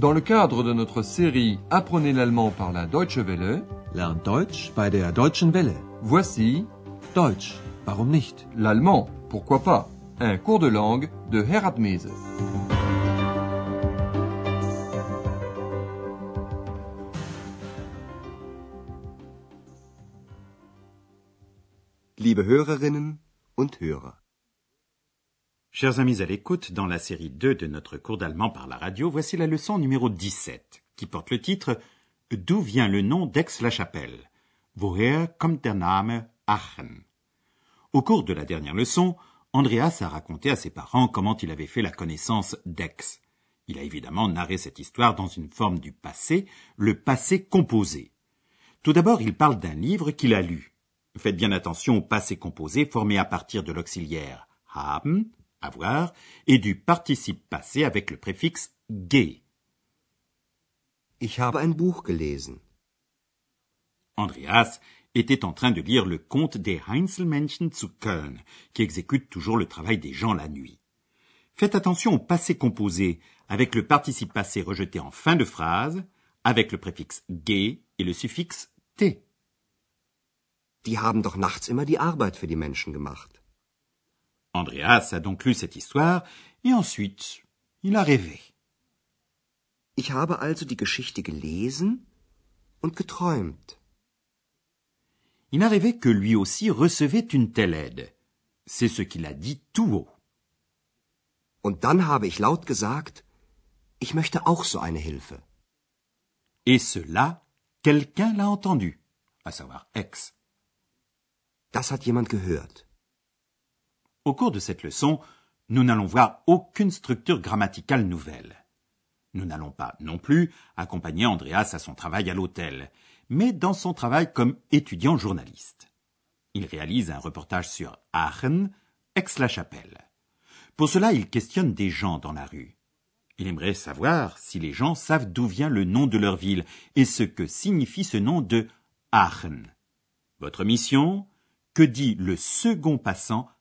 Dans le cadre de notre série Apprenez l'allemand par la Deutsche Welle, Lernt Deutsch bei der Deutschen Welle. voici Deutsch, warum nicht? l'allemand, pourquoi pas, un cours de langue de Herat Mese. Liebe Hörerinnen und Hörer. Chers amis à l'écoute, dans la série 2 de notre cours d'allemand par la radio, voici la leçon numéro 17, qui porte le titre D'où vient le nom d'Aix-la-Chapelle? Woher kommt der Name Aachen? Au cours de la dernière leçon, Andreas a raconté à ses parents comment il avait fait la connaissance d'Aix. Il a évidemment narré cette histoire dans une forme du passé, le passé composé. Tout d'abord, il parle d'un livre qu'il a lu. Faites bien attention au passé composé formé à partir de l'auxiliaire haben, avoir, et du participe passé avec le préfixe ge. Ich habe ein Buch gelesen. Andreas était en train de lire le conte des Heinzelmännchen zu Köln, qui exécute toujours le travail des gens la nuit. Faites attention au passé composé avec le participe passé rejeté en fin de phrase, avec le préfixe ge et le suffixe t. Die haben doch nachts immer die Arbeit für die Menschen gemacht. Andreas a donc lu cette histoire et ensuite il a rêvé. Ich habe also die Geschichte gelesen und geträumt. Il a rêvé que lui aussi recevait une telle aide. C'est ce qu'il a dit tout haut. Und dann habe ich laut gesagt, ich möchte auch so eine Hilfe. Et cela, quelqu'un l'a entendu, à savoir ex. Das hat jemand gehört. Au cours de cette leçon, nous n'allons voir aucune structure grammaticale nouvelle. Nous n'allons pas non plus accompagner Andreas à son travail à l'hôtel, mais dans son travail comme étudiant journaliste. Il réalise un reportage sur Aachen, Aix-la-Chapelle. Pour cela, il questionne des gens dans la rue. Il aimerait savoir si les gens savent d'où vient le nom de leur ville et ce que signifie ce nom de Aachen. Votre mission? Que dit le second passant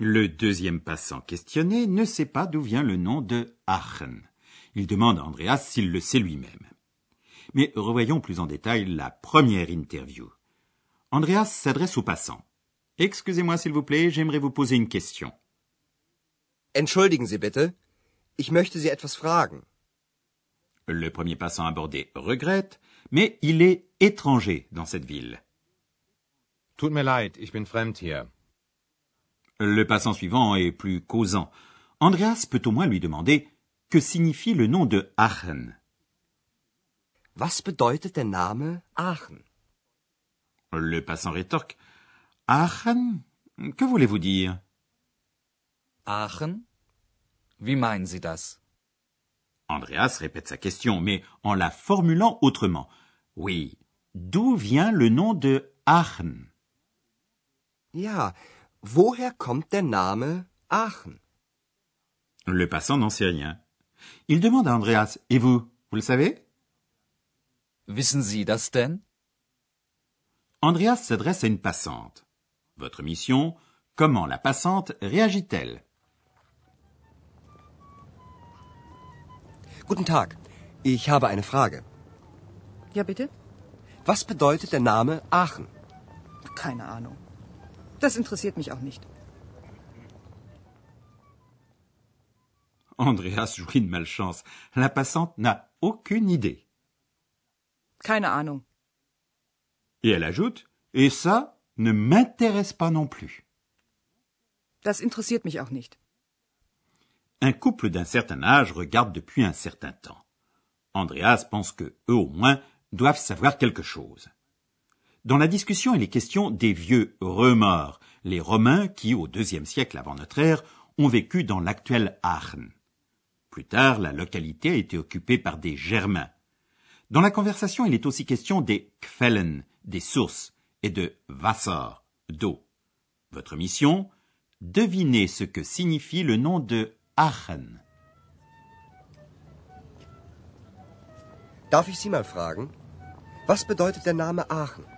Le deuxième passant questionné ne sait pas d'où vient le nom de Aachen. Il demande à Andreas s'il le sait lui-même. Mais revoyons plus en détail la première interview. Andreas s'adresse au passant. Excusez-moi s'il vous plaît, j'aimerais vous poser une question. Entschuldigen Sie bitte, ich möchte Sie etwas fragen. Le premier passant abordé regrette, mais il est étranger dans cette ville. Tut mir leid, ich bin fremd hier. Le passant suivant est plus causant. Andreas peut au moins lui demander que signifie le nom de Aachen? Was bedeutet der Name Aachen? Le passant rétorque Aachen? Que voulez-vous dire? Aachen? Wie meinen Sie das? Andreas répète sa question, mais en la formulant autrement. Oui, d'où vient le nom de Aachen? Ja, woher kommt der Name Aachen? Le passant n'en sait rien. Il demande à Andreas Et vous, vous le savez Wissen Sie das denn? Andreas s'adresse à une passante. Votre mission Comment la passante réagit-elle Guten Tag, ich habe eine Frage. Ja, bitte? Was bedeutet der Name Aachen? Keine Ahnung. Das interessiert mich auch nicht. Andreas jouit de malchance. La passante n'a aucune idée. Keine Ahnung. Et elle ajoute Et ça ne m'intéresse pas non plus. Das interessiert mich auch nicht. Un couple d'un certain âge regarde depuis un certain temps. Andreas pense que eux au moins doivent savoir quelque chose. Dans la discussion, il est question des vieux remords, les Romains qui, au deuxième siècle avant notre ère, ont vécu dans l'actuel Aachen. Plus tard, la localité a été occupée par des Germains. Dans la conversation, il est aussi question des Quellen, des sources, et de Wasser, d'eau. Votre mission Devinez ce que signifie le nom de Aachen. Aachen?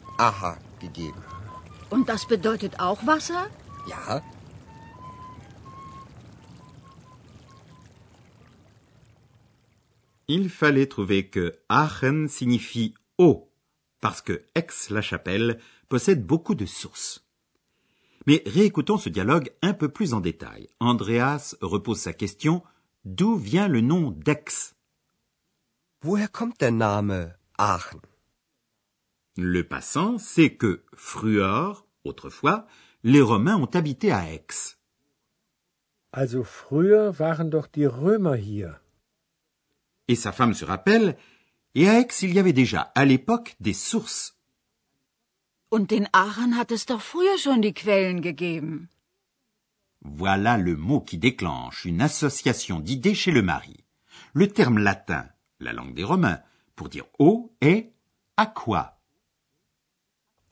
Aha gegeben. Und das bedeutet auch Wasser? Ja, Il fallait trouver que Aachen signifie eau, parce que Aix-la-Chapelle possède beaucoup de sources. Mais réécoutons ce dialogue un peu plus en détail. Andreas repose sa question D'où vient le nom d'Aix? Woher kommt der Name Aachen? Le passant sait que früher, autrefois, les Romains ont habité à Aix. Also früher waren doch die Römer hier. Et sa femme se rappelle, et à Aix il y avait déjà, à l'époque, des sources. Und in Aachen hat es doch früher schon die Quellen gegeben. Voilà le mot qui déclenche une association d'idées chez le mari. Le terme latin, la langue des Romains, pour dire eau est aqua.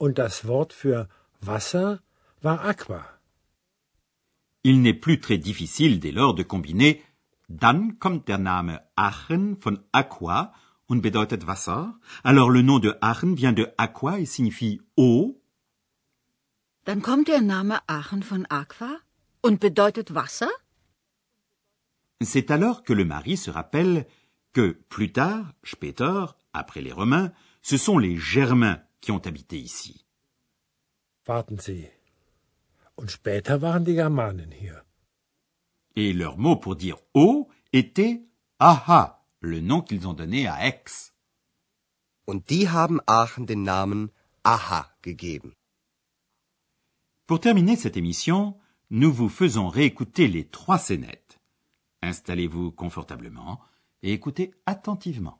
Und das Wort für Wasser war Aqua. Il n'est plus très difficile dès lors de combiner Dann kommt der Name Aachen von aqua und bedeutet Wasser. Alors le nom de Aachen vient de aqua et signifie eau. Dann kommt der Name Aachen von Aqua und bedeutet Wasser? C'est alors que le mari se rappelle que plus tard, später, après les Romains, ce sont les Germains qui ont habité ici. Warten Sie. Und später waren die Germanen hier. Et leur mot pour dire eau était aha, le nom qu'ils ont donné à Aix. Und die haben Aachen den Namen Aha gegeben. Pour terminer cette émission, nous vous faisons réécouter les trois scénettes. Installez-vous confortablement et écoutez attentivement.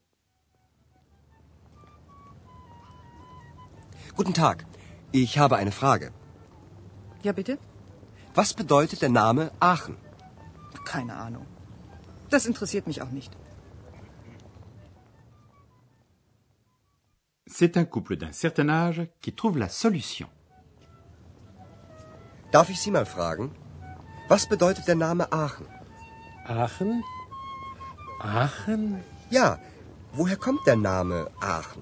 Guten Tag, ich habe eine Frage. Ja, bitte? Was bedeutet der Name Aachen? Keine Ahnung. Das interessiert mich auch nicht. C'est un couple d'un certain âge qui trouve la solution. Darf ich Sie mal fragen? Was bedeutet der Name Aachen? Aachen? Aachen? Ja, woher kommt der Name Aachen?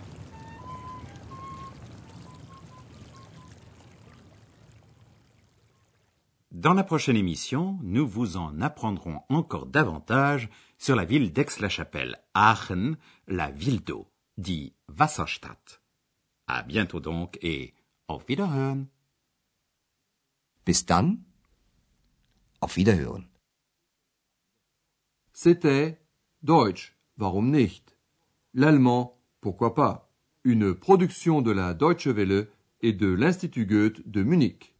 Dans la prochaine émission, nous vous en apprendrons encore davantage sur la ville d'Aix-la-Chapelle, Aachen, la ville d'eau, dit Wasserstadt. À bientôt donc et auf Wiederhören. bis dann. Auf Wiederhören. C'était Deutsch, warum nicht? L'allemand, pourquoi pas? Une production de la Deutsche Welle et de l'Institut Goethe de Munich.